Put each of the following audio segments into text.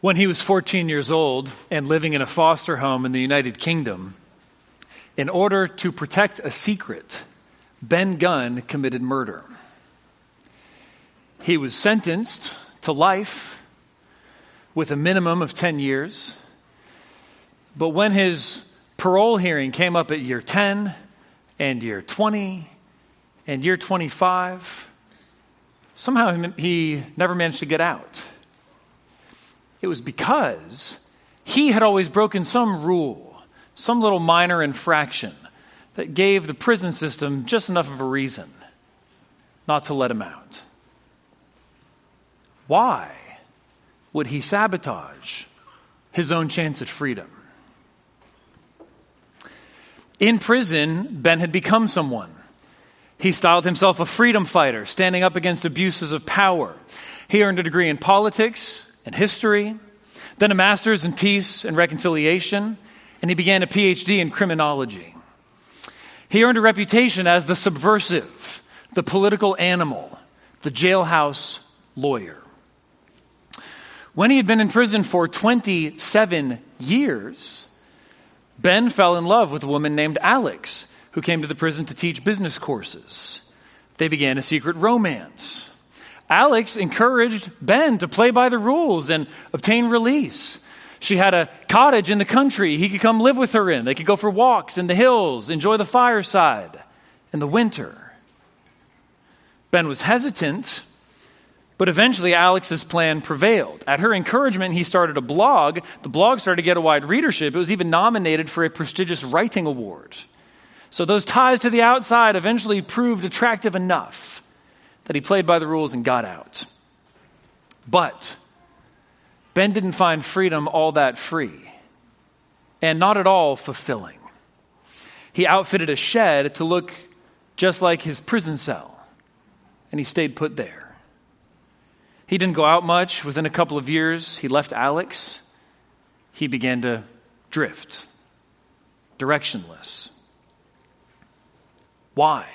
When he was 14 years old and living in a foster home in the United Kingdom, in order to protect a secret, Ben Gunn committed murder. He was sentenced to life with a minimum of 10 years. But when his parole hearing came up at year 10 and year 20 and year 25, somehow he never managed to get out. It was because he had always broken some rule, some little minor infraction that gave the prison system just enough of a reason not to let him out. Why would he sabotage his own chance at freedom? In prison, Ben had become someone. He styled himself a freedom fighter, standing up against abuses of power. He earned a degree in politics and history, then a master's in peace and reconciliation, and he began a PhD in criminology. He earned a reputation as the subversive, the political animal, the jailhouse lawyer. When he had been in prison for 27 years, Ben fell in love with a woman named Alex, who came to the prison to teach business courses. They began a secret romance. Alex encouraged Ben to play by the rules and obtain release. She had a cottage in the country he could come live with her in. They could go for walks in the hills, enjoy the fireside in the winter. Ben was hesitant, but eventually Alex's plan prevailed. At her encouragement, he started a blog. The blog started to get a wide readership. It was even nominated for a prestigious writing award. So those ties to the outside eventually proved attractive enough that he played by the rules and got out. But Ben didn't find freedom all that free and not at all fulfilling. He outfitted a shed to look just like his prison cell, and he stayed put there. He didn't go out much. Within a couple of years, he left Alex. He began to drift, directionless. Why?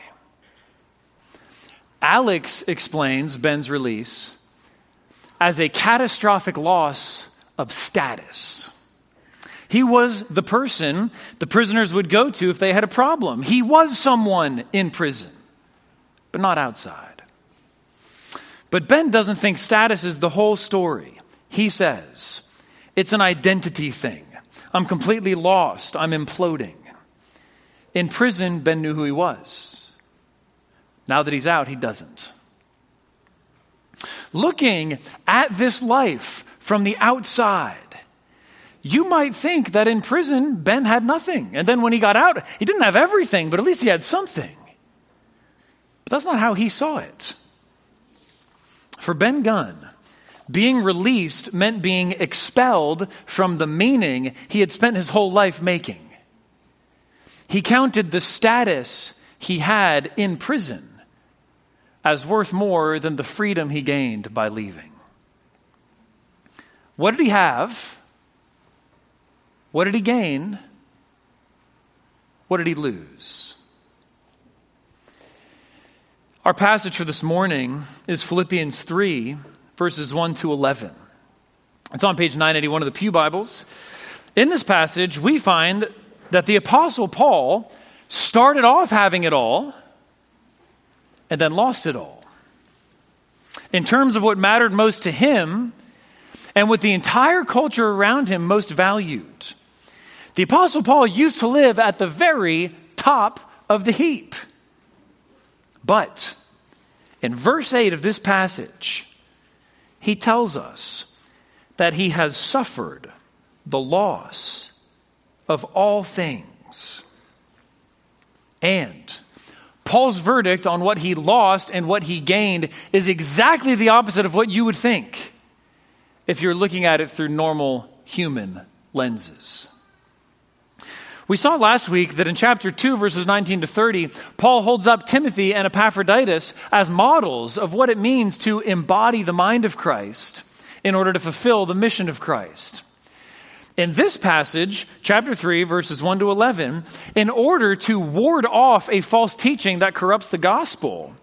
Alex explains Ben's release as a catastrophic loss of status. He was the person the prisoners would go to if they had a problem. He was someone in prison, but not outside. But Ben doesn't think status is the whole story. He says, it's an identity thing. I'm completely lost. I'm imploding. In prison, Ben knew who he was. Now that he's out, he doesn't. Looking at this life from the outside, you might think that in prison, Ben had nothing. And then when he got out, he didn't have everything, but at least he had something. But that's not how he saw it. For Ben Gunn, being released meant being expelled from the meaning he had spent his whole life making. He counted the status he had in prison as worth more than the freedom he gained by leaving. What did he have? What did he gain? What did he lose? Our passage for this morning is Philippians 3, verses 1 to 11. It's on page 981 of the Pew Bibles. In this passage, we find that the Apostle Paul started off having it all and then lost it all. In terms of what mattered most to him and what the entire culture around him most valued, the Apostle Paul used to live at the very top of the heap. But in verse 8 of this passage, he tells us that he has suffered the loss of all things and Paul's verdict on what he lost and what he gained is exactly the opposite of what you would think if you're looking at it through normal human lenses. We saw last week that in chapter 2, verses 19 to 30, Paul holds up Timothy and Epaphroditus as models of what it means to embody the mind of Christ in order to fulfill the mission of Christ. In this passage, chapter 3, verses 1 to 11, in order to ward off a false teaching that corrupts the gospel,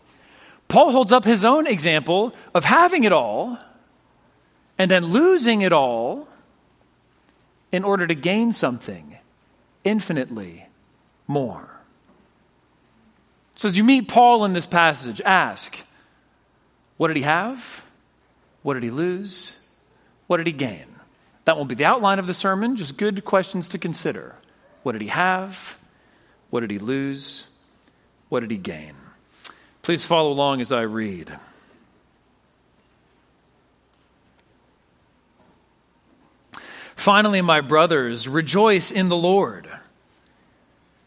Paul holds up his own example of having it all and then losing it all in order to gain something infinitely more. So, as you meet Paul in this passage, ask what did he have? What did he lose? What did he gain? That won't be the outline of the sermon, just good questions to consider. What did he have? What did he lose? What did he gain? Please follow along as I read. Finally, my brothers, rejoice in the Lord.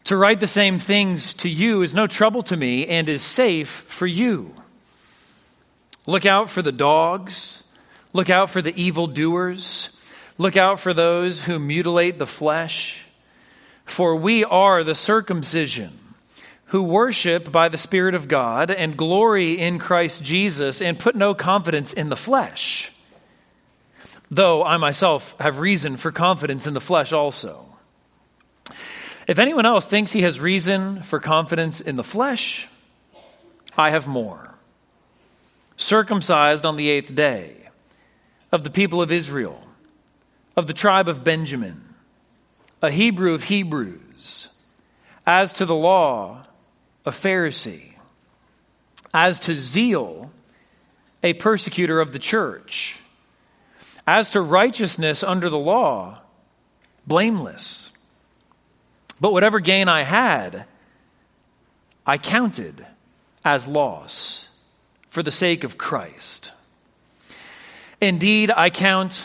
To write the same things to you is no trouble to me and is safe for you. Look out for the dogs, look out for the evildoers, look out for those who mutilate the flesh. For we are the circumcision who worship by the Spirit of God and glory in Christ Jesus and put no confidence in the flesh, though I myself have reason for confidence in the flesh also. If anyone else thinks he has reason for confidence in the flesh, I have more. Circumcised on the eighth day, of the people of Israel, of the tribe of Benjamin, a Hebrew of Hebrews, as to the law, a Pharisee, as to zeal, a persecutor of the church, as to righteousness under the law, blameless. But whatever gain I had, I counted as loss for the sake of Christ. Indeed, I count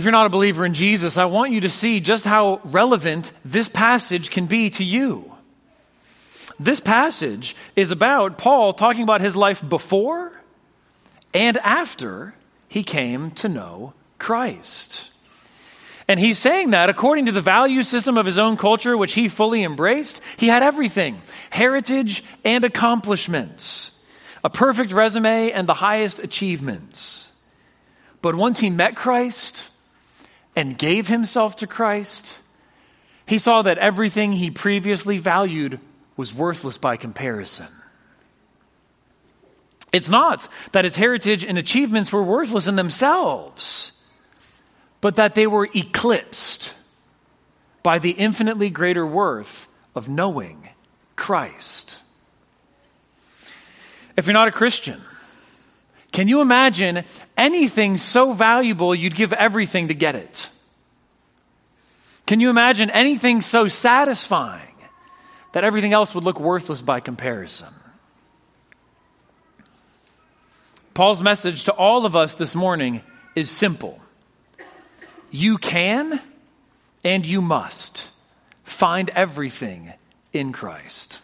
If you're not a believer in Jesus, I want you to see just how relevant this passage can be to you. This passage is about Paul talking about his life before and after he came to know Christ. And he's saying that according to the value system of his own culture, which he fully embraced, he had everything heritage and accomplishments, a perfect resume, and the highest achievements. But once he met Christ and gave himself to Christ, he saw that everything he previously valued was worthless by comparison. It's not that his heritage and achievements were worthless in themselves, but that they were eclipsed by the infinitely greater worth of knowing Christ. If you're not a Christian, can you imagine anything so valuable you'd give everything to get it? Can you imagine anything so satisfying that everything else would look worthless by comparison. Paul's message to all of us this morning is simple you can and you must find everything in Christ.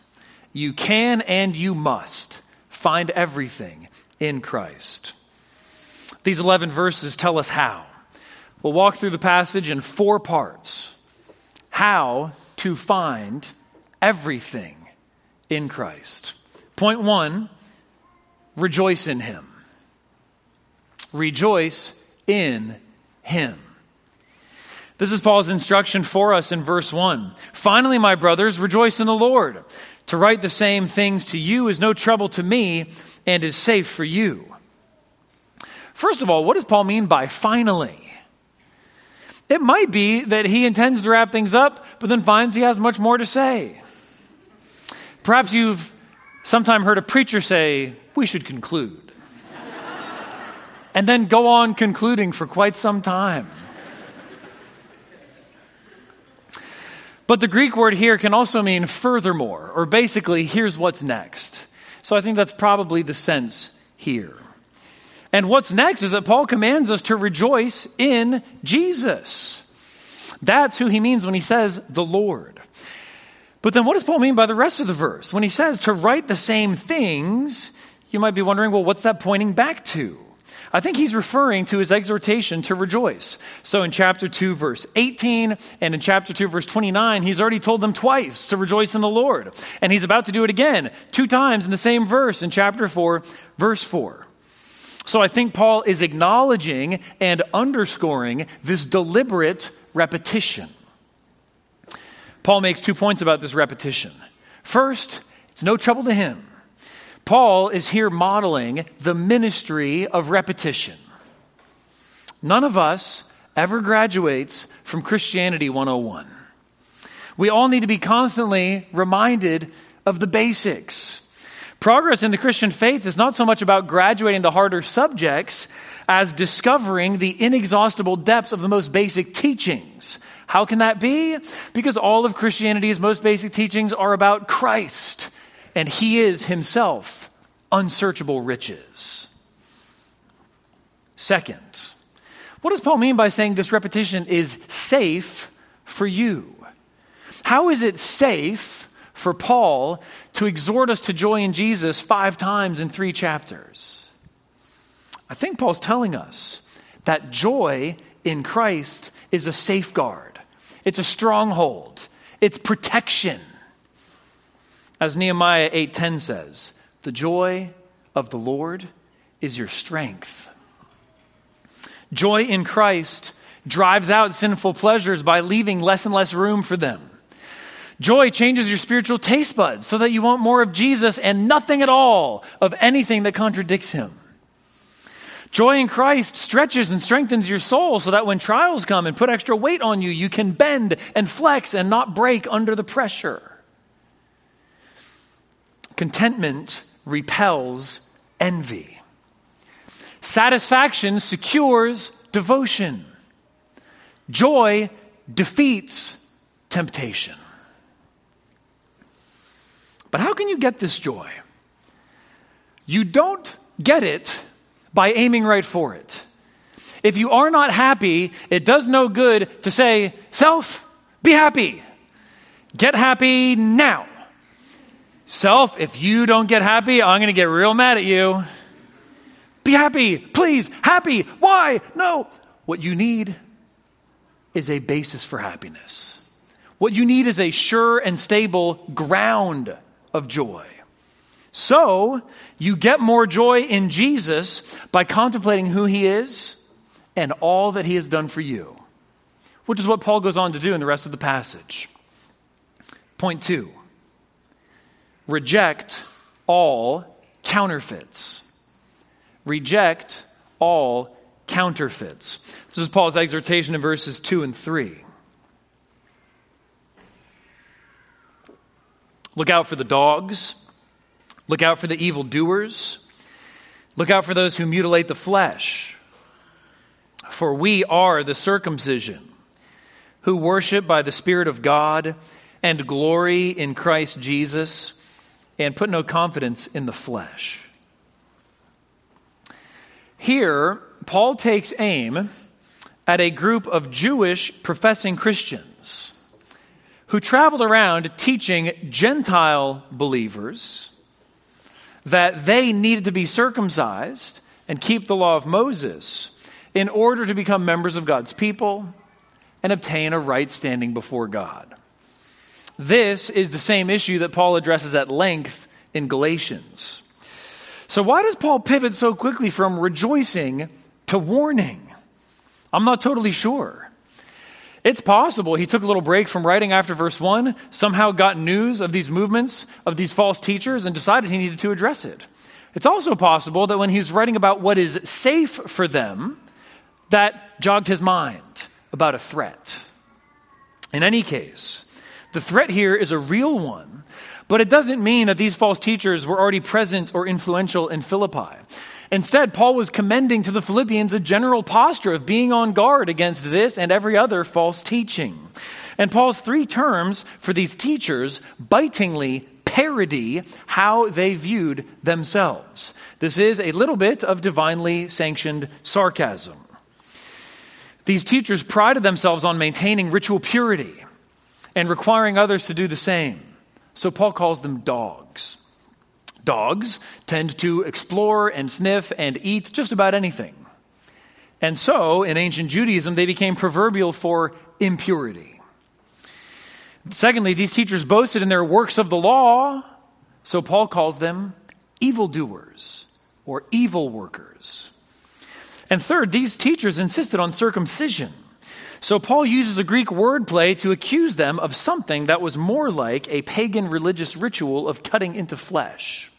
You can and you must find everything in Christ. These 11 verses tell us how. We'll walk through the passage in four parts. How to find everything in Christ. Point one rejoice in Him. Rejoice in Him. This is Paul's instruction for us in verse 1. Finally, my brothers, rejoice in the Lord. To write the same things to you is no trouble to me and is safe for you. First of all, what does Paul mean by finally? It might be that he intends to wrap things up, but then finds he has much more to say. Perhaps you've sometime heard a preacher say, We should conclude. and then go on concluding for quite some time. But the Greek word here can also mean furthermore, or basically, here's what's next. So I think that's probably the sense here. And what's next is that Paul commands us to rejoice in Jesus. That's who he means when he says the Lord. But then what does Paul mean by the rest of the verse? When he says to write the same things, you might be wondering, well, what's that pointing back to? I think he's referring to his exhortation to rejoice. So in chapter 2, verse 18, and in chapter 2, verse 29, he's already told them twice to rejoice in the Lord. And he's about to do it again, two times in the same verse in chapter 4, verse 4. So I think Paul is acknowledging and underscoring this deliberate repetition. Paul makes two points about this repetition. First, it's no trouble to him. Paul is here modeling the ministry of repetition. None of us ever graduates from Christianity 101. We all need to be constantly reminded of the basics. Progress in the Christian faith is not so much about graduating to harder subjects as discovering the inexhaustible depths of the most basic teachings. How can that be? Because all of Christianity's most basic teachings are about Christ and he is himself unsearchable riches. Second, what does Paul mean by saying this repetition is safe for you? How is it safe for Paul to exhort us to joy in Jesus five times in three chapters? I think Paul's telling us that joy in Christ is a safeguard, it's a stronghold, it's protection. As Nehemiah 8:10 says, "The joy of the Lord is your strength." Joy in Christ drives out sinful pleasures by leaving less and less room for them. Joy changes your spiritual taste buds so that you want more of Jesus and nothing at all of anything that contradicts him. Joy in Christ stretches and strengthens your soul so that when trials come and put extra weight on you, you can bend and flex and not break under the pressure. Contentment repels envy. Satisfaction secures devotion. Joy defeats temptation. But how can you get this joy? You don't get it by aiming right for it. If you are not happy, it does no good to say, Self, be happy. Get happy now. Self, if you don't get happy, I'm going to get real mad at you. Be happy, please, happy. Why? No. What you need is a basis for happiness. What you need is a sure and stable ground of joy. So, you get more joy in Jesus by contemplating who he is and all that he has done for you, which is what Paul goes on to do in the rest of the passage. Point two reject all counterfeits. Reject all counterfeits. This is Paul's exhortation in verses 2 and 3. Look out for the dogs. Look out for the evildoers. Look out for those who mutilate the flesh. For we are the circumcision, who worship by the Spirit of God and glory in Christ Jesus and put no confidence in the flesh. Here, Paul takes aim at a group of Jewish professing Christians who traveled around teaching Gentile believers that they needed to be circumcised and keep the law of Moses in order to become members of God's people and obtain a right standing before God. This is the same issue that Paul addresses at length in Galatians. So, why does Paul pivot so quickly from rejoicing to warning? I'm not totally sure. It's possible he took a little break from writing after verse 1, somehow got news of these movements of these false teachers, and decided he needed to address it. It's also possible that when he was writing about what is safe for them, that jogged his mind about a threat. In any case, The threat here is a real one, but it doesn't mean that these false teachers were already present or influential in Philippi. Instead, Paul was commending to the Philippians a general posture of being on guard against this and every other false teaching. And Paul's three terms for these teachers bitingly parody how they viewed themselves. This is a little bit of divinely sanctioned sarcasm. These teachers prided themselves on maintaining ritual purity and requiring others to do the same. So Paul calls them dogs. Dogs tend to explore and sniff and eat just about anything. And so, in ancient Judaism, they became proverbial for impurity. Secondly, these teachers boasted in their works of the law, so Paul calls them evildoers or evil workers. And third, these teachers insisted on circumcision. So Paul uses a Greek wordplay to accuse them of something that was more like a pagan religious ritual of cutting into flesh.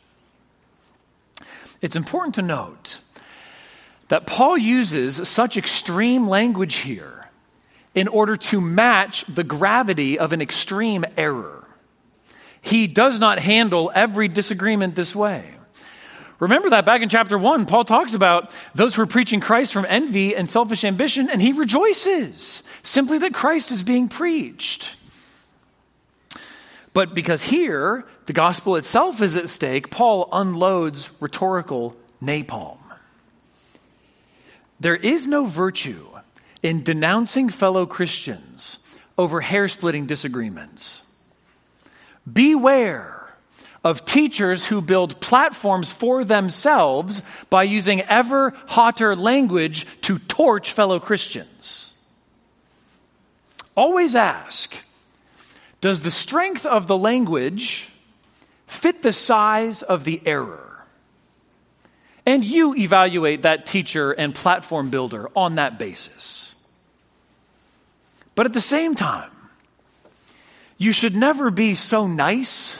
It's important to note that Paul uses such extreme language here in order to match the gravity of an extreme error. He does not handle every disagreement this way. Remember that back in chapter 1, Paul talks about those who are preaching Christ from envy and selfish ambition, and he rejoices simply that Christ is being preached. But because here the gospel itself is at stake, Paul unloads rhetorical napalm. There is no virtue in denouncing fellow Christians over hair splitting disagreements. Beware of teachers who build platforms for themselves by using ever hotter language to torch fellow Christians. Always ask does the strength of the language fit the size of the error? And you evaluate that teacher and platform builder on that basis. But at the same time, you should never be so nice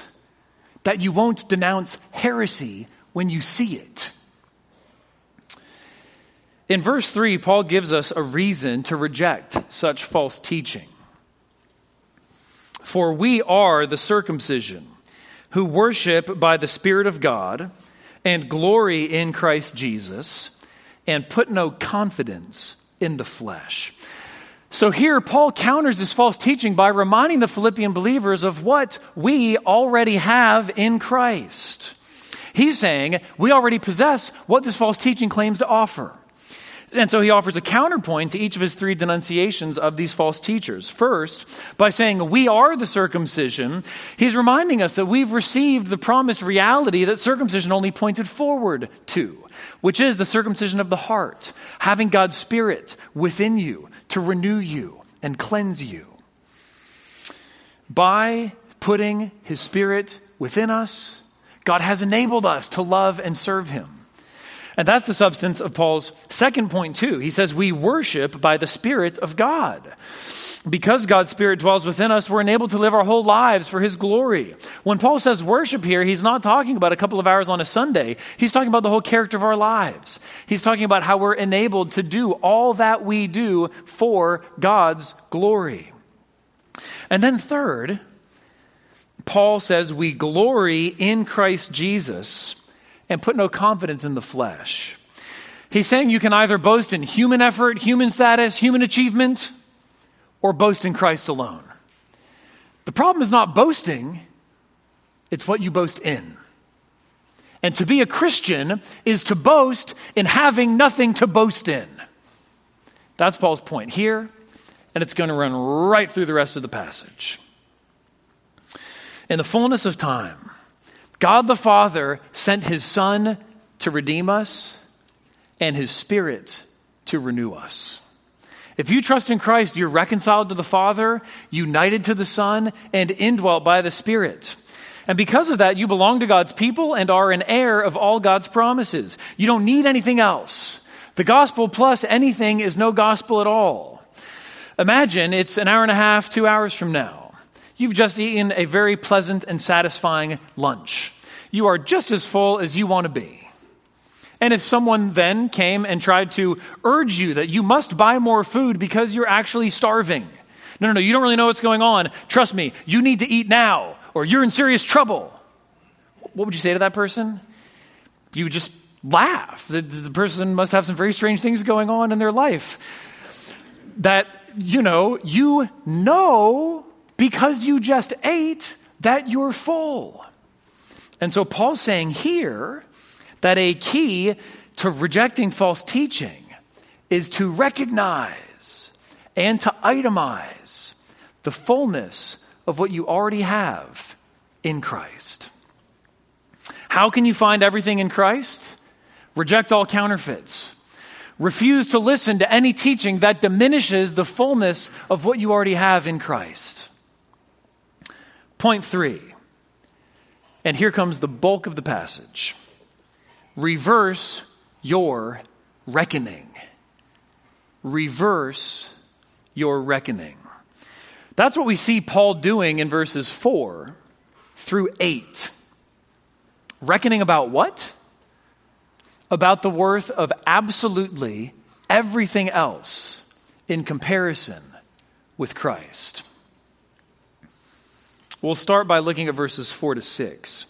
that you won't denounce heresy when you see it. In verse 3, Paul gives us a reason to reject such false teaching. For we are the circumcision who worship by the Spirit of God and glory in Christ Jesus and put no confidence in the flesh. So here, Paul counters this false teaching by reminding the Philippian believers of what we already have in Christ. He's saying we already possess what this false teaching claims to offer. And so he offers a counterpoint to each of his three denunciations of these false teachers. First, by saying, We are the circumcision, he's reminding us that we've received the promised reality that circumcision only pointed forward to, which is the circumcision of the heart, having God's Spirit within you to renew you and cleanse you. By putting his Spirit within us, God has enabled us to love and serve him. And that's the substance of Paul's second point, too. He says, We worship by the Spirit of God. Because God's Spirit dwells within us, we're enabled to live our whole lives for His glory. When Paul says worship here, he's not talking about a couple of hours on a Sunday. He's talking about the whole character of our lives. He's talking about how we're enabled to do all that we do for God's glory. And then, third, Paul says we glory in Christ Jesus and put no confidence in the flesh. He's saying you can either boast in human effort, human status, human achievement, or boast in Christ alone. The problem is not boasting, it's what you boast in. And to be a Christian is to boast in having nothing to boast in. That's Paul's point here, and it's going to run right through the rest of the passage. In the fullness of time, God the Father sent his Son to redeem us and his Spirit to renew us. If you trust in Christ, you're reconciled to the Father, united to the Son, and indwelt by the Spirit. And because of that, you belong to God's people and are an heir of all God's promises. You don't need anything else. The gospel plus anything is no gospel at all. Imagine it's an hour and a half, two hours from now. You've just eaten a very pleasant and satisfying lunch. You are just as full as you want to be. And if someone then came and tried to urge you that you must buy more food because you're actually starving, No, no, no, you don't really know what's going on. Trust me, you need to eat now, or you're in serious trouble. What would you say to that person? You just laugh. The, the person must have some very strange things going on in their life. That, you know, you know because you just ate that you're full. And so Paul's saying here that a key to rejecting false teaching is to recognize and to itemize the fullness of what you already have in Christ. How can you find everything in Christ? Reject all counterfeits. Refuse to listen to any teaching that diminishes the fullness of what you already have in Christ. Point three, and here comes the bulk of the passage reverse your reckoning. Reverse your reckoning. That's what we see Paul doing in verses 4 through 8. Reckoning about what? About the worth of absolutely everything else in comparison with Christ. We'll start by looking at verses 4 to 6.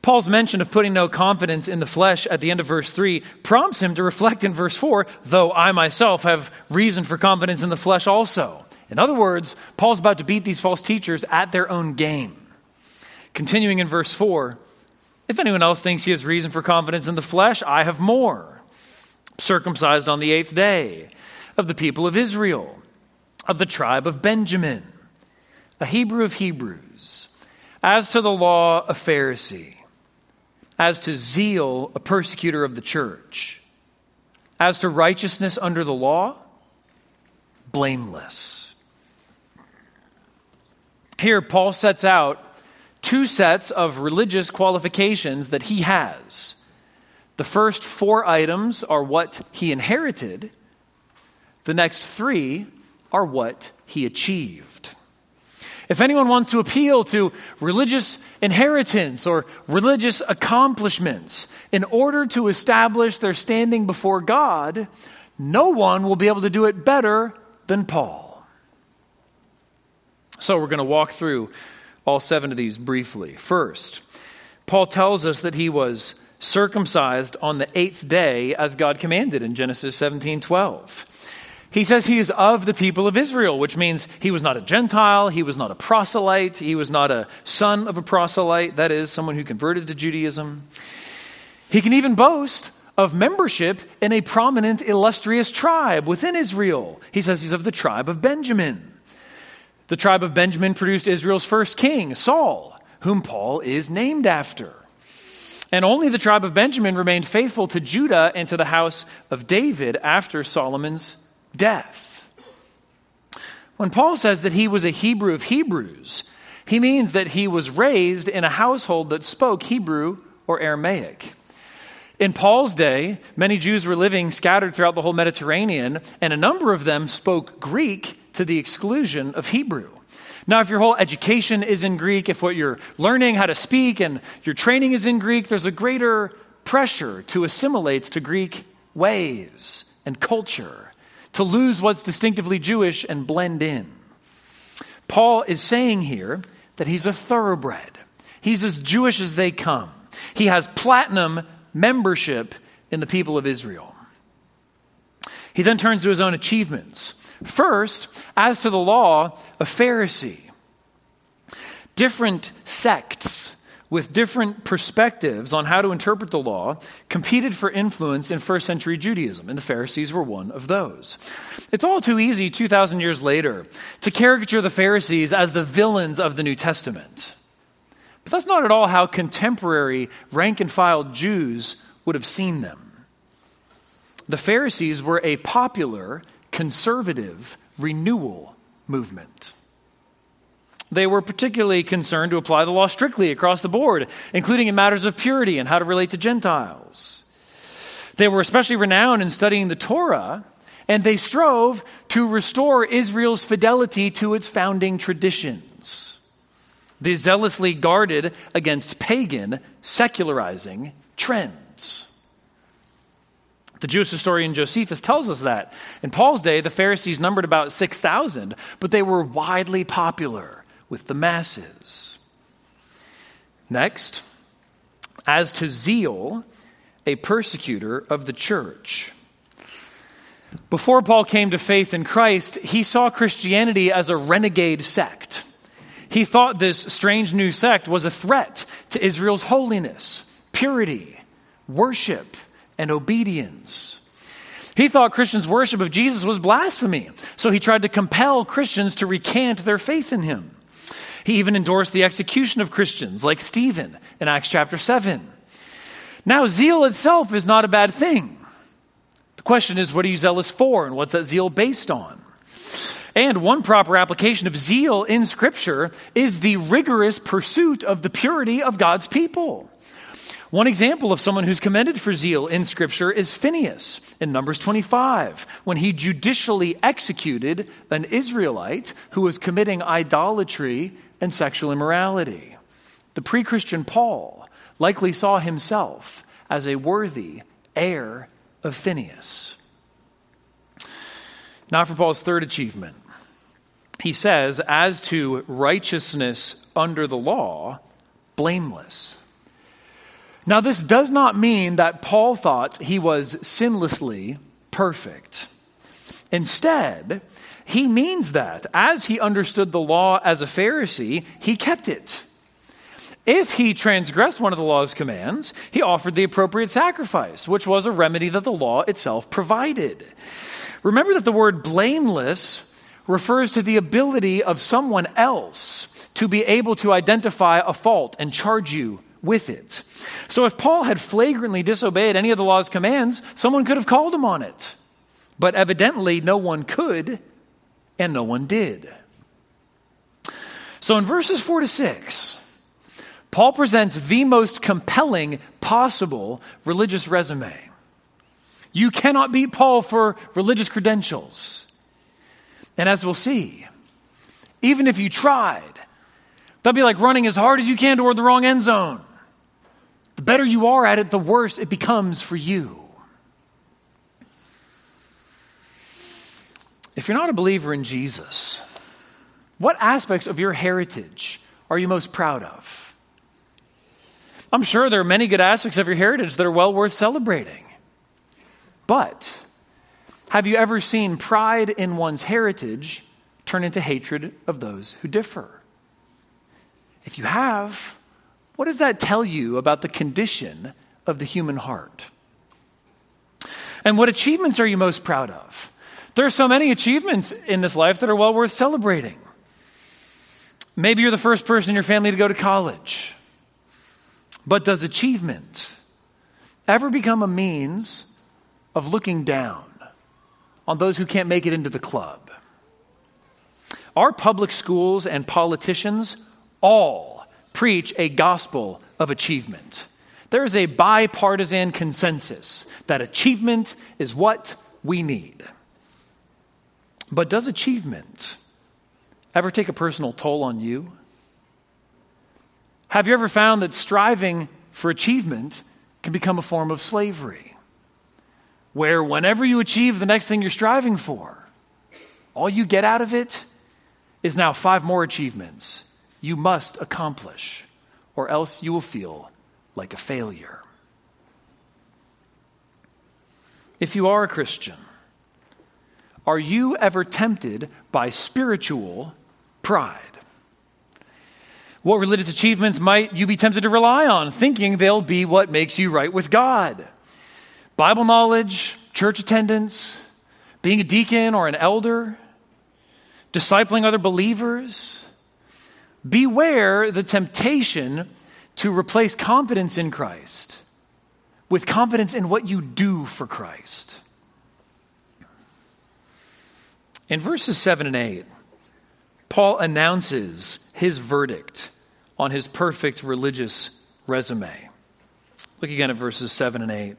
Paul's mention of putting no confidence in the flesh at the end of verse 3 prompts him to reflect in verse 4, though I myself have reason for confidence in the flesh also. In other words, Paul's about to beat these false teachers at their own game. Continuing in verse 4, if anyone else thinks he has reason for confidence in the flesh, I have more. Circumcised on the eighth day, of the people of Israel, of the tribe of Benjamin, a Hebrew of Hebrews, as to the law, a Pharisee, as to zeal, a persecutor of the church, as to righteousness under the law, blameless. Here, Paul sets out two sets of religious qualifications that he has. The first four items are what he inherited, the next three are what he achieved. If anyone wants to appeal to religious inheritance or religious accomplishments in order to establish their standing before God, no one will be able to do it better than Paul. So we're going to walk through all seven of these briefly. First, Paul tells us that he was circumcised on the eighth day as God commanded in Genesis 17 12. He says he is of the people of Israel, which means he was not a Gentile, he was not a proselyte, he was not a son of a proselyte, that is, someone who converted to Judaism. He can even boast of membership in a prominent, illustrious tribe within Israel. He says he's of the tribe of Benjamin. The tribe of Benjamin produced Israel's first king, Saul, whom Paul is named after. And only the tribe of Benjamin remained faithful to Judah and to the house of David after Solomon's death. When Paul says that he was a Hebrew of Hebrews, he means that he was raised in a household that spoke Hebrew or Aramaic. In Paul's day, many Jews were living scattered throughout the whole Mediterranean, and a number of them spoke Greek to the exclusion of Hebrew. Now, if your whole education is in Greek, if what you're learning how to speak and your training is in Greek, there's a greater pressure to assimilate to Greek ways and culture, to lose what's distinctively Jewish and blend in. Paul is saying here that he's a thoroughbred. He's as Jewish as they come. He has platinum membership in the people of Israel. He then turns to his own achievements. First, as to the law, a Pharisee. Different sects with different perspectives on how to interpret the law competed for influence in first century Judaism, and the Pharisees were one of those. It's all too easy 2,000 years later to caricature the Pharisees as the villains of the New Testament. But that's not at all how contemporary rank and file Jews would have seen them. The Pharisees were a popular conservative renewal movement. They were particularly concerned to apply the law strictly across the board, including in matters of purity and how to relate to Gentiles. They were especially renowned in studying the Torah, and they strove to restore Israel's fidelity to its founding traditions. They zealously guarded against pagan, secularizing trends. The Jewish historian Josephus tells us that. In Paul's day, the Pharisees numbered about 6,000, but they were widely popular with the masses. Next, as to zeal, a persecutor of the church. Before Paul came to faith in Christ, he saw Christianity as a renegade sect. He thought this strange new sect was a threat to Israel's holiness, purity, worship, and obedience. He thought Christians' worship of Jesus was blasphemy, so he tried to compel Christians to recant their faith in him. He even endorsed the execution of Christians like Stephen in Acts chapter 7. Now, zeal itself is not a bad thing. The question is, what are you zealous for, and what's that zeal based on? And one proper application of zeal in Scripture is the rigorous pursuit of the purity of God's people. One example of someone who's commended for zeal in Scripture is Phineas in Numbers 25, when he judicially executed an Israelite who was committing idolatry and sexual immorality. The pre Christian Paul likely saw himself as a worthy heir of Phineas. Now, for Paul's third achievement he says, as to righteousness under the law, blameless. Now, this does not mean that Paul thought he was sinlessly perfect. Instead, he means that as he understood the law as a Pharisee, he kept it. If he transgressed one of the law's commands, he offered the appropriate sacrifice, which was a remedy that the law itself provided. Remember that the word blameless refers to the ability of someone else to be able to identify a fault and charge you with it. So if Paul had flagrantly disobeyed any of the law's commands, someone could have called him on it. But evidently, no one could, and no one did. So in verses 4 to 6, Paul presents the most compelling possible religious resume. You cannot beat Paul for religious credentials. And as we'll see, even if you tried, that'd be like running as hard as you can toward the wrong end zone. The better you are at it, the worse it becomes for you. If you're not a believer in Jesus, what aspects of your heritage are you most proud of? I'm sure there are many good aspects of your heritage that are well worth celebrating. But have you ever seen pride in one's heritage turn into hatred of those who differ? If you have, what does that tell you about the condition of the human heart? And what achievements are you most proud of? There are so many achievements in this life that are well worth celebrating. Maybe you're the first person in your family to go to college. But does achievement ever become a means of looking down on those who can't make it into the club. Our public schools and politicians all preach a gospel of achievement. There is a bipartisan consensus that achievement is what we need. But does achievement ever take a personal toll on you? Have you ever found that striving for achievement can become a form of slavery? where whenever you achieve the next thing you're striving for, all you get out of it is now five more achievements you must accomplish, or else you will feel like a failure. If you are a Christian, are you ever tempted by spiritual pride? What religious achievements might you be tempted to rely on, thinking they'll be what makes you right with God? Bible knowledge, church attendance, being a deacon or an elder, discipling other believers. Beware the temptation to replace confidence in Christ with confidence in what you do for Christ. In verses 7 and 8, Paul announces his verdict on his perfect religious resume. Look again at verses 7 and 8.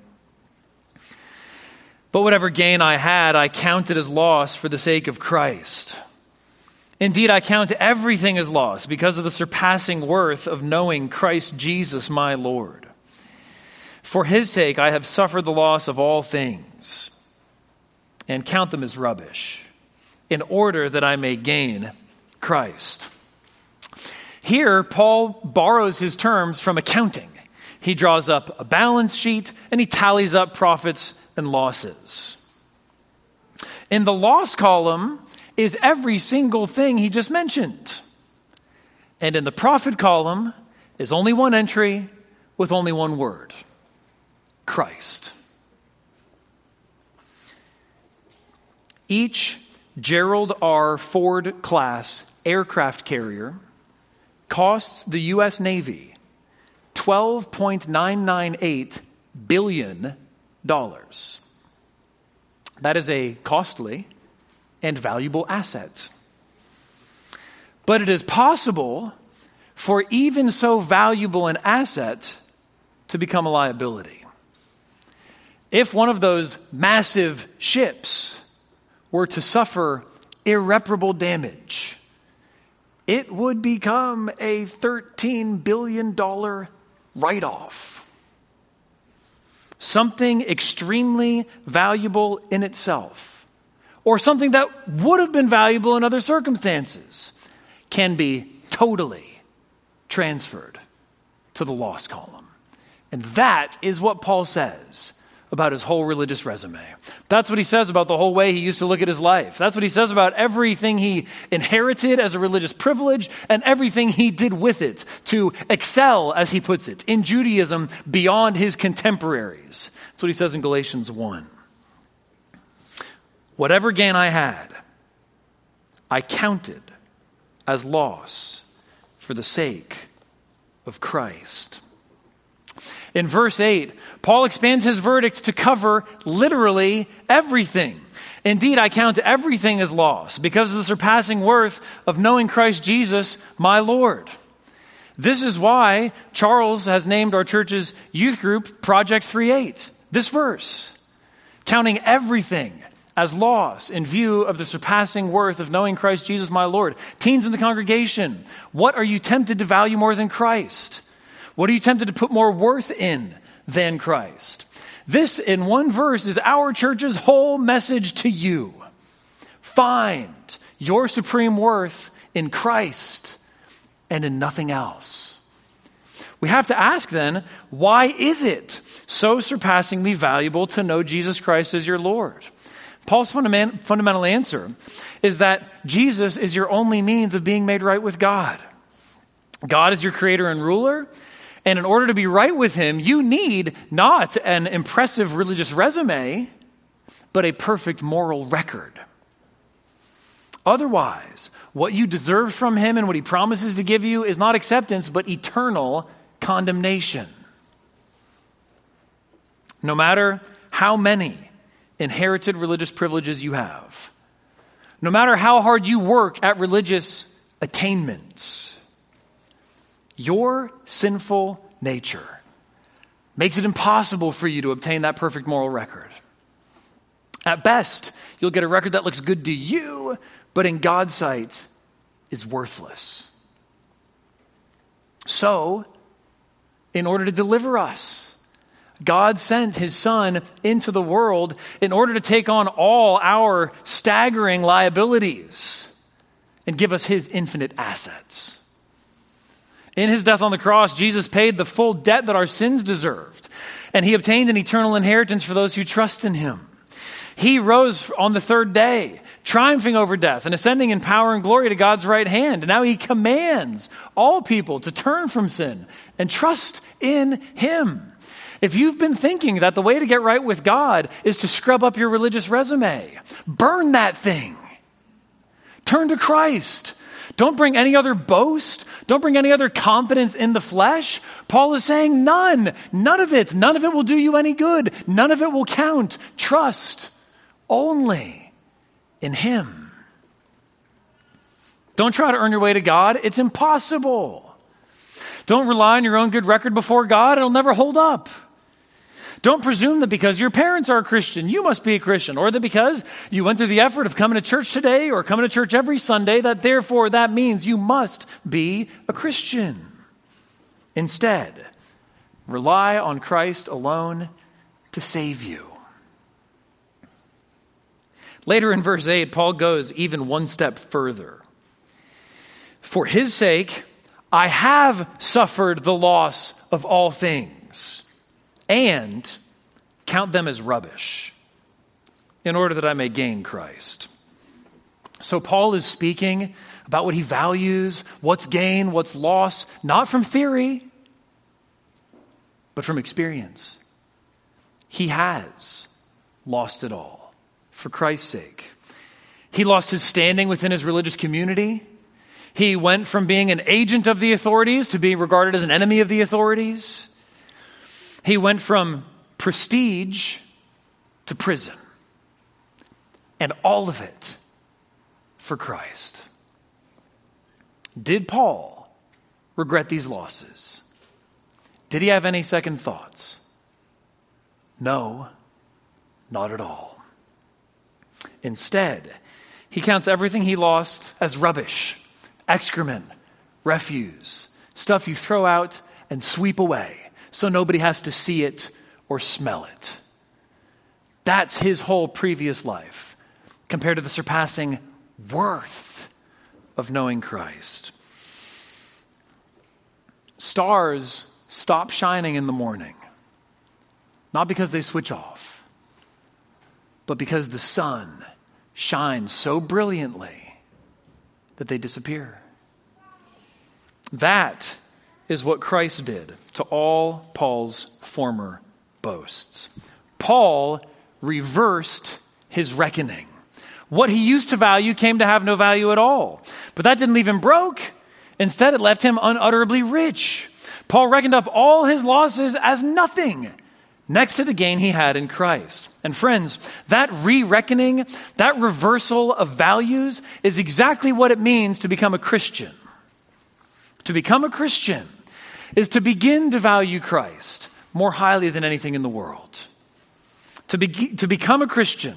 But whatever gain I had, I counted as loss for the sake of Christ. Indeed, I count everything as loss because of the surpassing worth of knowing Christ Jesus my Lord. For his sake, I have suffered the loss of all things and count them as rubbish in order that I may gain Christ. Here, Paul borrows his terms from accounting. He draws up a balance sheet and he tallies up profits and losses. In the loss column is every single thing he just mentioned. And in the profit column is only one entry with only one word Christ. Each Gerald R. Ford class aircraft carrier costs the U.S. Navy $12.998 billion. That is a costly and valuable assets. But it is possible for even so valuable an asset to become a liability. If one of those massive ships were to suffer irreparable damage, it would become a $13 billion write off. Something extremely valuable in itself, or something that would have been valuable in other circumstances, can be totally transferred to the loss column. And that is what Paul says about his whole religious resume. That's what he says about the whole way he used to look at his life. That's what he says about everything he inherited as a religious privilege and everything he did with it to excel, as he puts it, in Judaism beyond his contemporaries. That's what he says in Galatians 1. Whatever gain I had, I counted as loss for the sake of Christ. In verse 8, Paul expands his verdict to cover literally everything. Indeed, I count everything as loss because of the surpassing worth of knowing Christ Jesus, my Lord. This is why Charles has named our church's youth group Project 38. This verse, counting everything as loss in view of the surpassing worth of knowing Christ Jesus, my Lord. Teens in the congregation, what are you tempted to value more than Christ? What are you tempted to put more worth in than Christ? This, in one verse, is our church's whole message to you. Find your supreme worth in Christ and in nothing else. We have to ask then, why is it so surpassingly valuable to know Jesus Christ as your Lord? Paul's fundament, fundamental answer is that Jesus is your only means of being made right with God. God is your creator and ruler, and in order to be right with Him, you need not an impressive religious resume, but a perfect moral record. Otherwise, what you deserve from Him and what He promises to give you is not acceptance, but eternal condemnation. No matter how many inherited religious privileges you have, no matter how hard you work at religious attainments, your sinful nature makes it impossible for you to obtain that perfect moral record. At best, you'll get a record that looks good to you, but in God's sight is worthless. So, in order to deliver us, God sent his son into the world in order to take on all our staggering liabilities and give us his infinite assets. In his death on the cross, Jesus paid the full debt that our sins deserved, and he obtained an eternal inheritance for those who trust in him. He rose on the third day, triumphing over death and ascending in power and glory to God's right hand. And now he commands all people to turn from sin and trust in him. If you've been thinking that the way to get right with God is to scrub up your religious resume, burn that thing. Turn to Christ. Don't bring any other boast. Don't bring any other confidence in the flesh. Paul is saying none. None of it. None of it will do you any good. None of it will count. Trust only in Him. Don't try to earn your way to God. It's impossible. Don't rely on your own good record before God. It'll never hold up. Don't presume that because your parents are a Christian, you must be a Christian, or that because you went through the effort of coming to church today or coming to church every Sunday, that therefore that means you must be a Christian. Instead, Rely on Christ alone to save you. Later in verse 8, Paul goes even one step further. For his sake, I have suffered the loss of all things and count them as rubbish in order that I may gain Christ. So, Paul is speaking about what he values, what's gain, what's loss, not from theory, but from experience. He has lost it all for Christ's sake. He lost his standing within his religious community. He went from being an agent of the authorities to being regarded as an enemy of the authorities. He went from prestige to prison. And all of it for Christ. Did Paul regret these losses? Did he have any second thoughts? No, not at all. Instead, he counts everything he lost as rubbish, excrement, refuse, stuff you throw out and sweep away so nobody has to see it or smell it. That's his whole previous life compared to the surpassing worth of knowing Christ. Stars stop shining in the morning, not because they switch off, but because the sun shines so brilliantly that they disappear. That is what Christ did to all Paul's former boasts. Paul reversed his reckoning. What he used to value came to have no value at all. But that didn't leave him broke. Instead, it left him unutterably rich. Paul reckoned up all his losses as nothing next to the gain he had in Christ. And friends, that re reckoning, that reversal of values is exactly what it means to become a Christian. To become a Christian is to begin to value Christ more highly than anything in the world. To, be, to become a Christian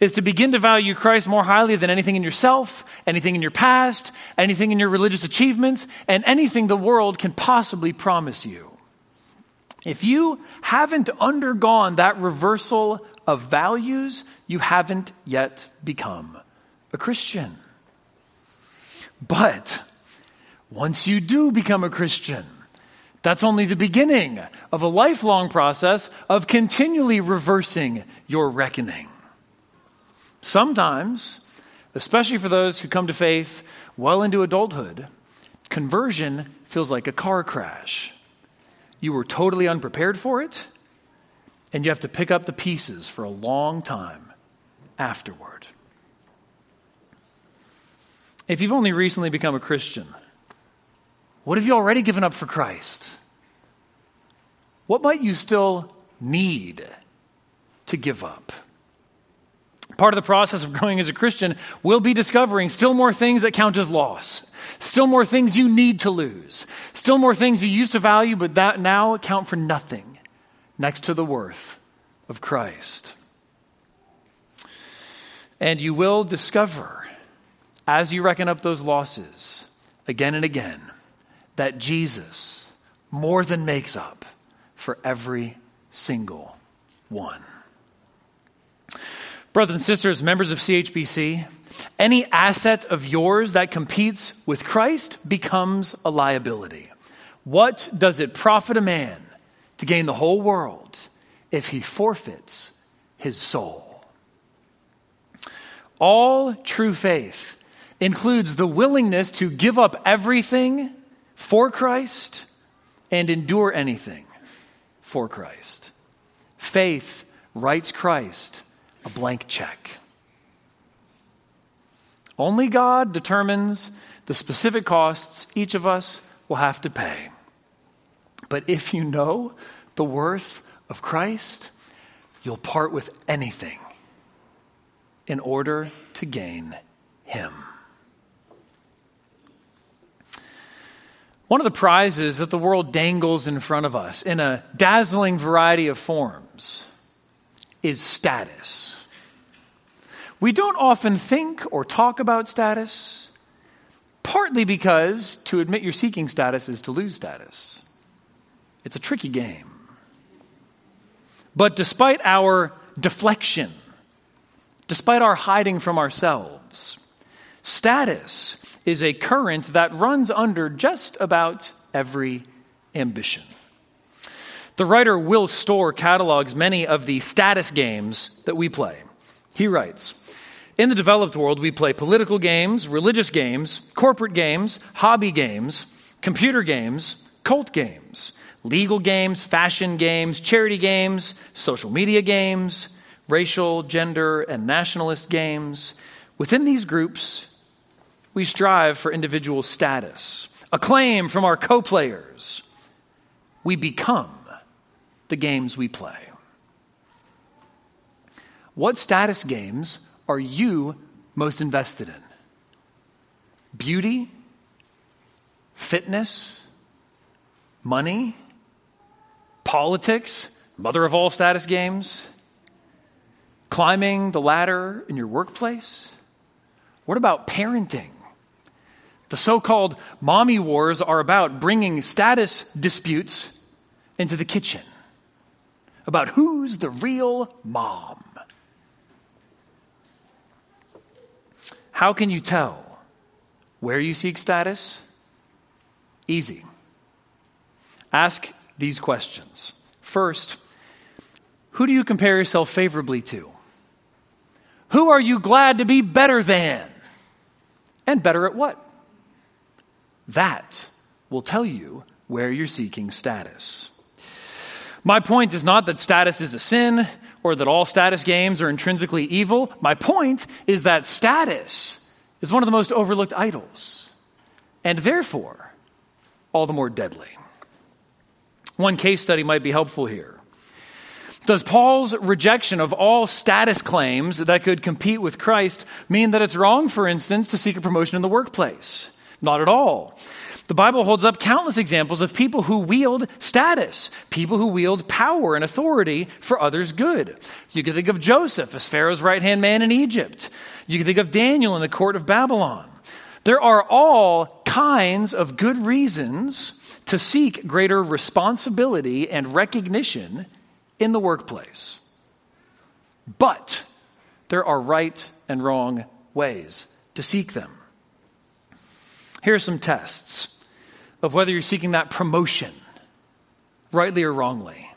is to begin to value Christ more highly than anything in yourself, anything in your past, anything in your religious achievements, and anything the world can possibly promise you. If you haven't undergone that reversal of values, you haven't yet become a Christian. But once you do become a Christian, that's only the beginning of a lifelong process of continually reversing your reckoning. Sometimes, especially for those who come to faith well into adulthood, conversion feels like a car crash. You were totally unprepared for it, and you have to pick up the pieces for a long time afterward. If you've only recently become a Christian, what have you already given up for Christ? What might you still need to give up? Part of the process of growing as a Christian will be discovering still more things that count as loss, still more things you need to lose, still more things you used to value but that now count for nothing next to the worth of Christ. And you will discover as you reckon up those losses again and again that Jesus more than makes up for every single one. Brothers and sisters, members of CHBC, any asset of yours that competes with Christ becomes a liability. What does it profit a man to gain the whole world if he forfeits his soul? All true faith includes the willingness to give up everything for Christ and endure anything for Christ. Faith writes Christ a blank check. Only God determines the specific costs each of us will have to pay. But if you know the worth of Christ, you'll part with anything in order to gain Him. One of the prizes that the world dangles in front of us in a dazzling variety of forms is status. We don't often think or talk about status, partly because to admit you're seeking status is to lose status. It's a tricky game. But despite our deflection, despite our hiding from ourselves, status is a current that runs under just about every ambition. The writer Will Storr catalogs many of the status games that we play. He writes In the developed world, we play political games, religious games, corporate games, hobby games, computer games, cult games, legal games, fashion games, charity games, social media games, racial, gender, and nationalist games. Within these groups, we strive for individual status, acclaim from our co players. We become the games we play. What status games are you most invested in? Beauty? Fitness? Money? Politics? Mother of all status games? Climbing the ladder in your workplace? What about parenting? The so called mommy wars are about bringing status disputes into the kitchen, about who's the real mom. How can you tell where you seek status? Easy. Ask these questions. First, who do you compare yourself favorably to? Who are you glad to be better than? And better at what? That will tell you where you're seeking status. My point is not that status is a sin or that all status games are intrinsically evil. My point is that status is one of the most overlooked idols, and therefore all the more deadly. One case study might be helpful here. Does Paul's rejection of all status claims that could compete with Christ mean that it's wrong, for instance, to seek a promotion in the workplace? Not at all. The Bible holds up countless examples of people who wield status, people who wield power and authority for others' good. You can think of Joseph as Pharaoh's right hand man in Egypt. You can think of Daniel in the court of Babylon. There are all kinds of good reasons to seek greater responsibility and recognition in the workplace. But there are right and wrong ways to seek them. Here are some tests of whether you're seeking that promotion, rightly or wrongly,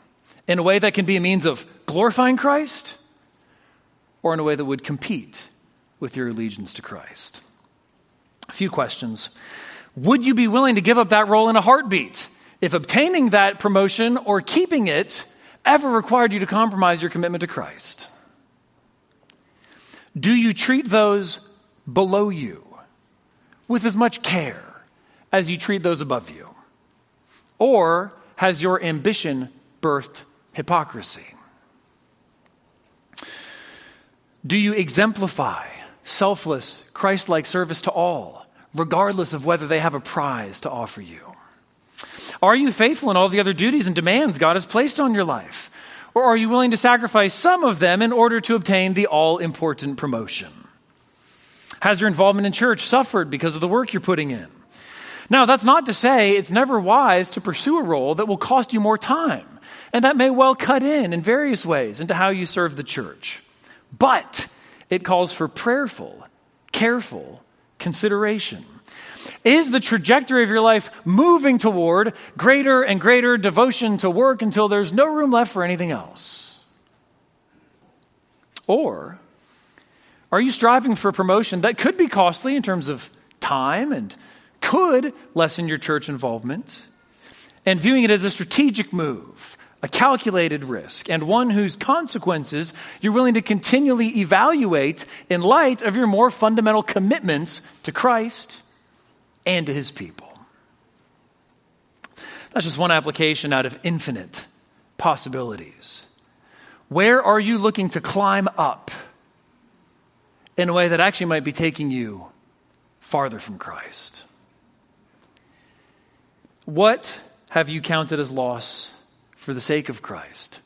in a way that can be a means of glorifying Christ or in a way that would compete with your allegiance to Christ. A few questions. Would you be willing to give up that role in a heartbeat if obtaining that promotion or keeping it ever required you to compromise your commitment to Christ? Do you treat those below you with as much care as you treat those above you? Or has your ambition birthed hypocrisy? Do you exemplify selfless, Christ like service to all, regardless of whether they have a prize to offer you? Are you faithful in all the other duties and demands God has placed on your life? Or are you willing to sacrifice some of them in order to obtain the all important promotion? Has your involvement in church suffered because of the work you're putting in? Now, that's not to say it's never wise to pursue a role that will cost you more time, and that may well cut in in various ways into how you serve the church. But it calls for prayerful, careful consideration. Is the trajectory of your life moving toward greater and greater devotion to work until there's no room left for anything else? Or are you striving for a promotion that could be costly in terms of time and could lessen your church involvement and viewing it as a strategic move, a calculated risk, and one whose consequences you're willing to continually evaluate in light of your more fundamental commitments to Christ and to his people. That's just one application out of infinite possibilities. Where are you looking to climb up in a way that actually might be taking you farther from Christ? What have you counted as loss for the sake of Christ?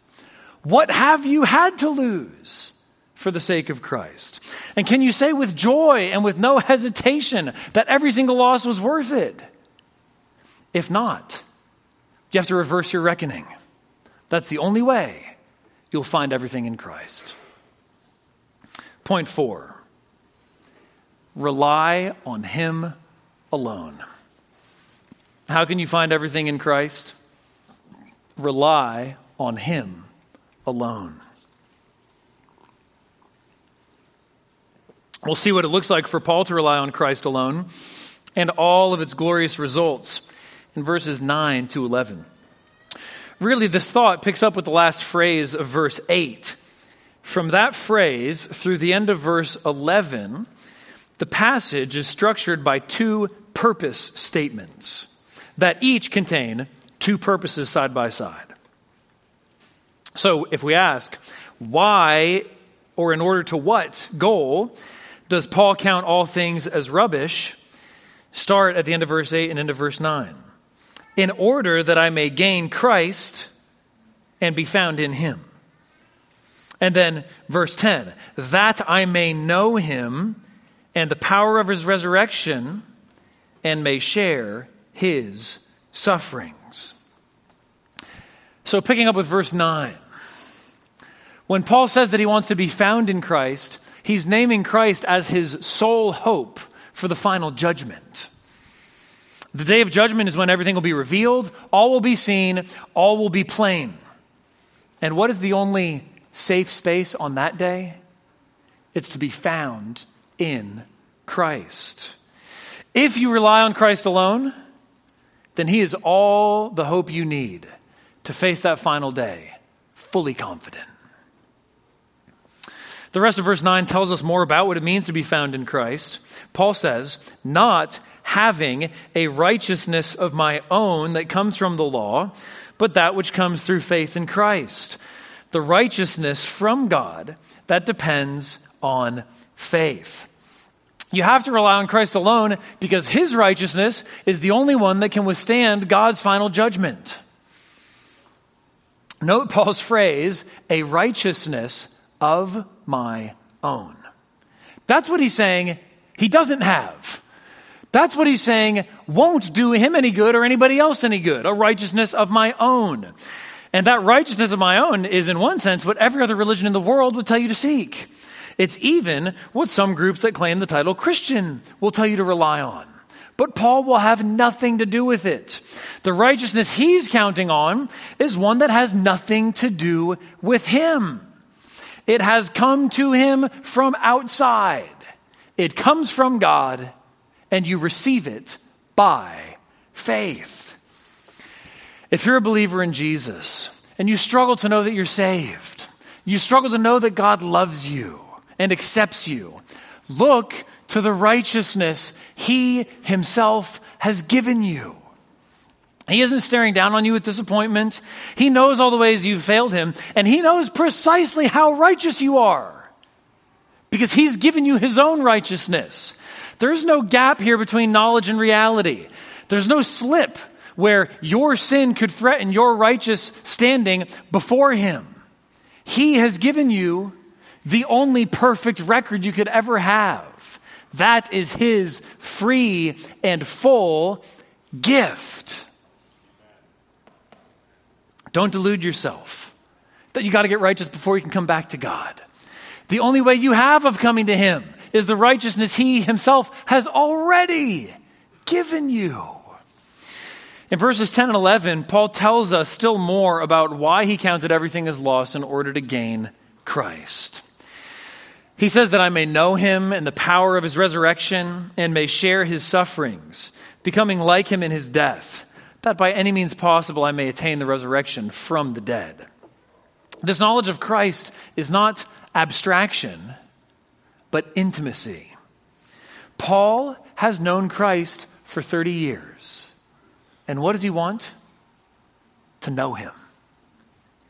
What have you had to lose for the sake of Christ? And can you say with joy and with no hesitation that every single loss was worth it? If not, You have to reverse your reckoning. That's the only way you'll find everything in Christ. Point four rely on Him alone. How can you find everything in Christ? Rely on Him alone. We'll see what it looks like for Paul to rely on Christ alone and all of its glorious results in verses 9 to 11. Really, this thought picks up with the last phrase of verse 8. From that phrase through the end of verse 11, the passage is structured by two purpose statements that each contain two purposes side by side. So if we ask, why or in order to what goal does Paul count all things as rubbish? Start at the end of verse 8 and into verse 9. In order that I may gain Christ and be found in him. And then verse 10 that I may know him and the power of his resurrection and may share his sufferings. So, picking up with verse 9, when Paul says that he wants to be found in Christ, he's naming Christ as his sole hope for the final judgment. The day of judgment is when everything will be revealed, all will be seen, all will be plain. And what is the only safe space on that day? It's to be found in Christ. If you rely on Christ alone, then He is all the hope you need to face that final day, fully confident. The rest of verse 9 tells us more about what it means to be found in Christ. Paul says, Not having a righteousness of my own that comes from the law, but that which comes through faith in Christ. The righteousness from God that depends on faith. You have to rely on Christ alone because his righteousness is the only one that can withstand God's final judgment. Note Paul's phrase, a righteousness of my own. That's what he's saying he doesn't have. That's what he's saying won't do him any good or anybody else any good. A righteousness of my own. And that righteousness of my own is, in one sense, what every other religion in the world would tell you to seek. It's even what some groups that claim the title Christian will tell you to rely on. But Paul will have nothing to do with it. The righteousness he's counting on is one that has nothing to do with him. It has come to him from outside. It comes from God, and you receive it by faith. If you're a believer in Jesus and you struggle to know that you're saved, you struggle to know that God loves you and accepts you, look to the righteousness He Himself has given you. He isn't staring down on you with disappointment. He knows all the ways you've failed him, and he knows precisely how righteous you are because he's given you his own righteousness. There's no gap here between knowledge and reality. There's no slip where your sin could threaten your righteous standing before him. He has given you the only perfect record you could ever have. That is his free and full gift. Don't delude yourself that you got to get righteous before you can come back to God. The only way you have of coming to Him is the righteousness He Himself has already given you. In verses 10 and 11, Paul tells us still more about why he counted everything as loss in order to gain Christ. He says that I may know him and the power of his resurrection and may share his sufferings, becoming like him in his death that by any means possible I may attain the resurrection from the dead. This knowledge of Christ is not abstraction, but intimacy. Paul has known Christ for 30 years. And what does he want? To know him,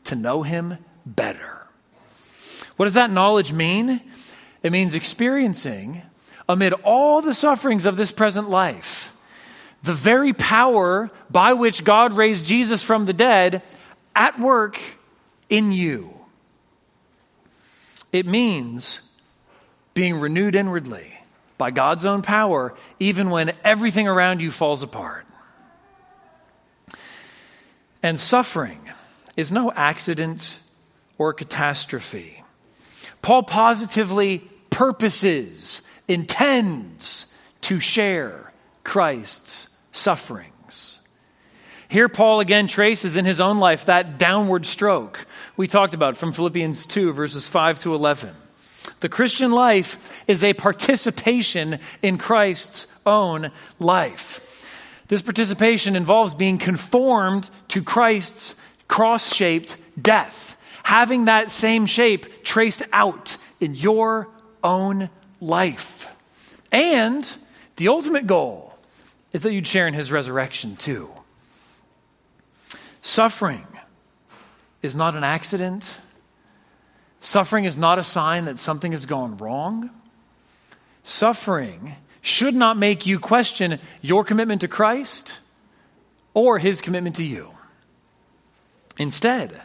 to know him better. What does that knowledge mean? It means experiencing, amid all the sufferings of this present life, the very power by which God raised Jesus from the dead at work in you. It means being renewed inwardly by God's own power, even when everything around you falls apart. And suffering is no accident or catastrophe. Paul positively purposes, intends to share Christ's sufferings. Here, Paul again traces in his own life that downward stroke we talked about from Philippians 2, verses 5 to 11. The Christian life is a participation in Christ's own life. This participation involves being conformed to Christ's cross shaped death, having that same shape traced out in your own life. And the ultimate goal is that you'd share in his resurrection too. Suffering is not an accident. Suffering is not a sign that something has gone wrong. Suffering should not make you question your commitment to Christ or his commitment to you. Instead,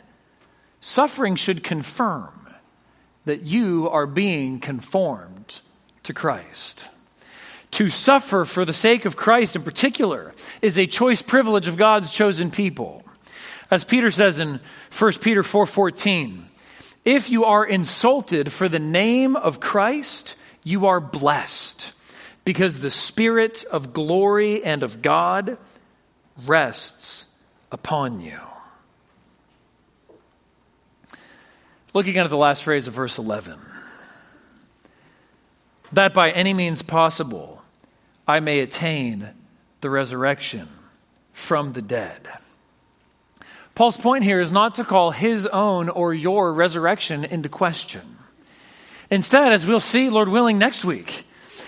suffering should confirm that you are being conformed to Christ. To suffer for the sake of Christ in particular is a choice privilege of God's chosen people. As Peter says in 1 Peter 4:14, if you are insulted for the name of Christ, you are blessed, because the spirit of glory and of God rests upon you. Looking at the last phrase of verse 11 that by any means possible I may attain the resurrection from the dead. Paul's point here is not to call his own or your resurrection into question. Instead, as we'll see, Lord willing, next week,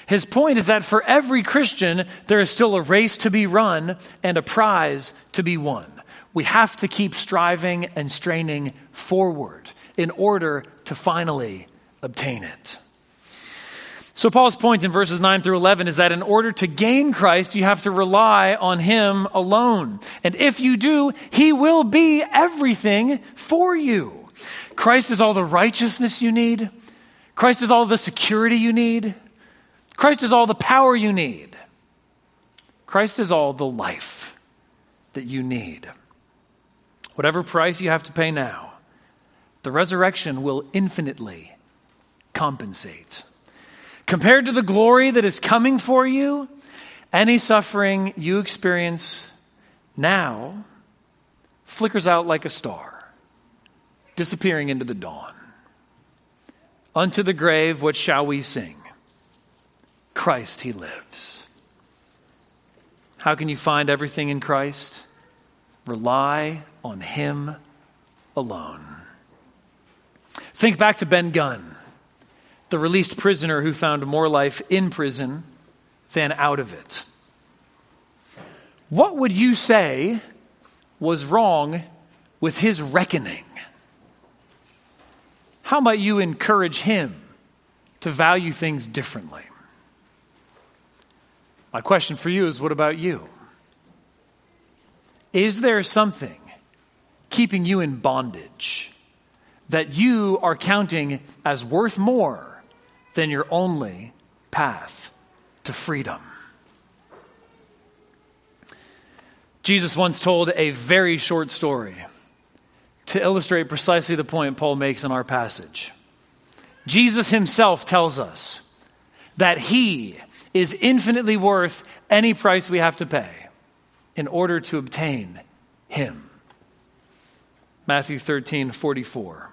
his point is that for every Christian, there is still a race to be run and a prize to be won. We have to keep striving and straining forward in order to finally obtain it. So, Paul's point in verses 9 through 11 is that in order to gain Christ, you have to rely on Him alone. And if you do, He will be everything for you. Christ is all the righteousness you need, Christ is all the security you need, Christ is all the power you need, Christ is all the life that you need. Whatever price you have to pay now, the resurrection will infinitely compensate. Compared to the glory that is coming for you, any suffering you experience now flickers out like a star, disappearing into the dawn. Unto the grave, what shall we sing? Christ, He lives. How can you find everything in Christ? Rely on Him alone. Think back to Ben Gunn the released prisoner who found more life in prison than out of it. What would you say was wrong with his reckoning? How might you encourage him to value things differently? My question for you is what about you? Is there something keeping you in bondage that you are counting as worth more than your only path to freedom. Jesus once told a very short story to illustrate precisely the point Paul makes in our passage. Jesus himself tells us that he is infinitely worth any price we have to pay in order to obtain him. Matthew 13, 44.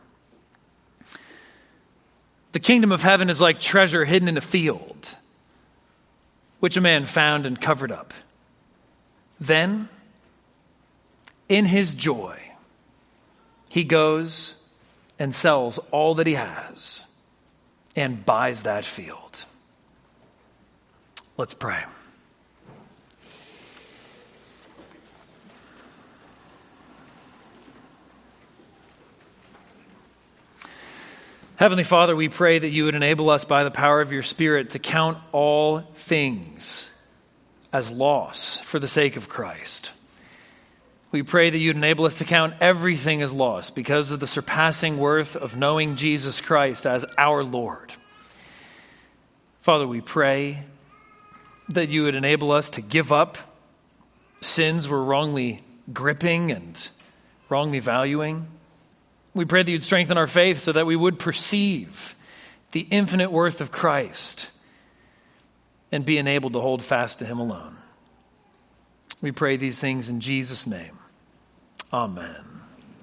The kingdom of heaven is like treasure hidden in a field, which a man found and covered up. Then, in his joy, he goes and sells all that he has and buys that field. Let's pray. Heavenly Father, we pray that you would enable us by the power of your Spirit to count all things as loss for the sake of Christ. We pray that you'd enable us to count everything as loss because of the surpassing worth of knowing Jesus Christ as our Lord. Father, we pray that you would enable us to give up sins we're wrongly gripping and wrongly valuing. We pray that you'd strengthen our faith so that we would perceive the infinite worth of Christ and be enabled to hold fast to him alone. We pray these things in Jesus' name. Amen.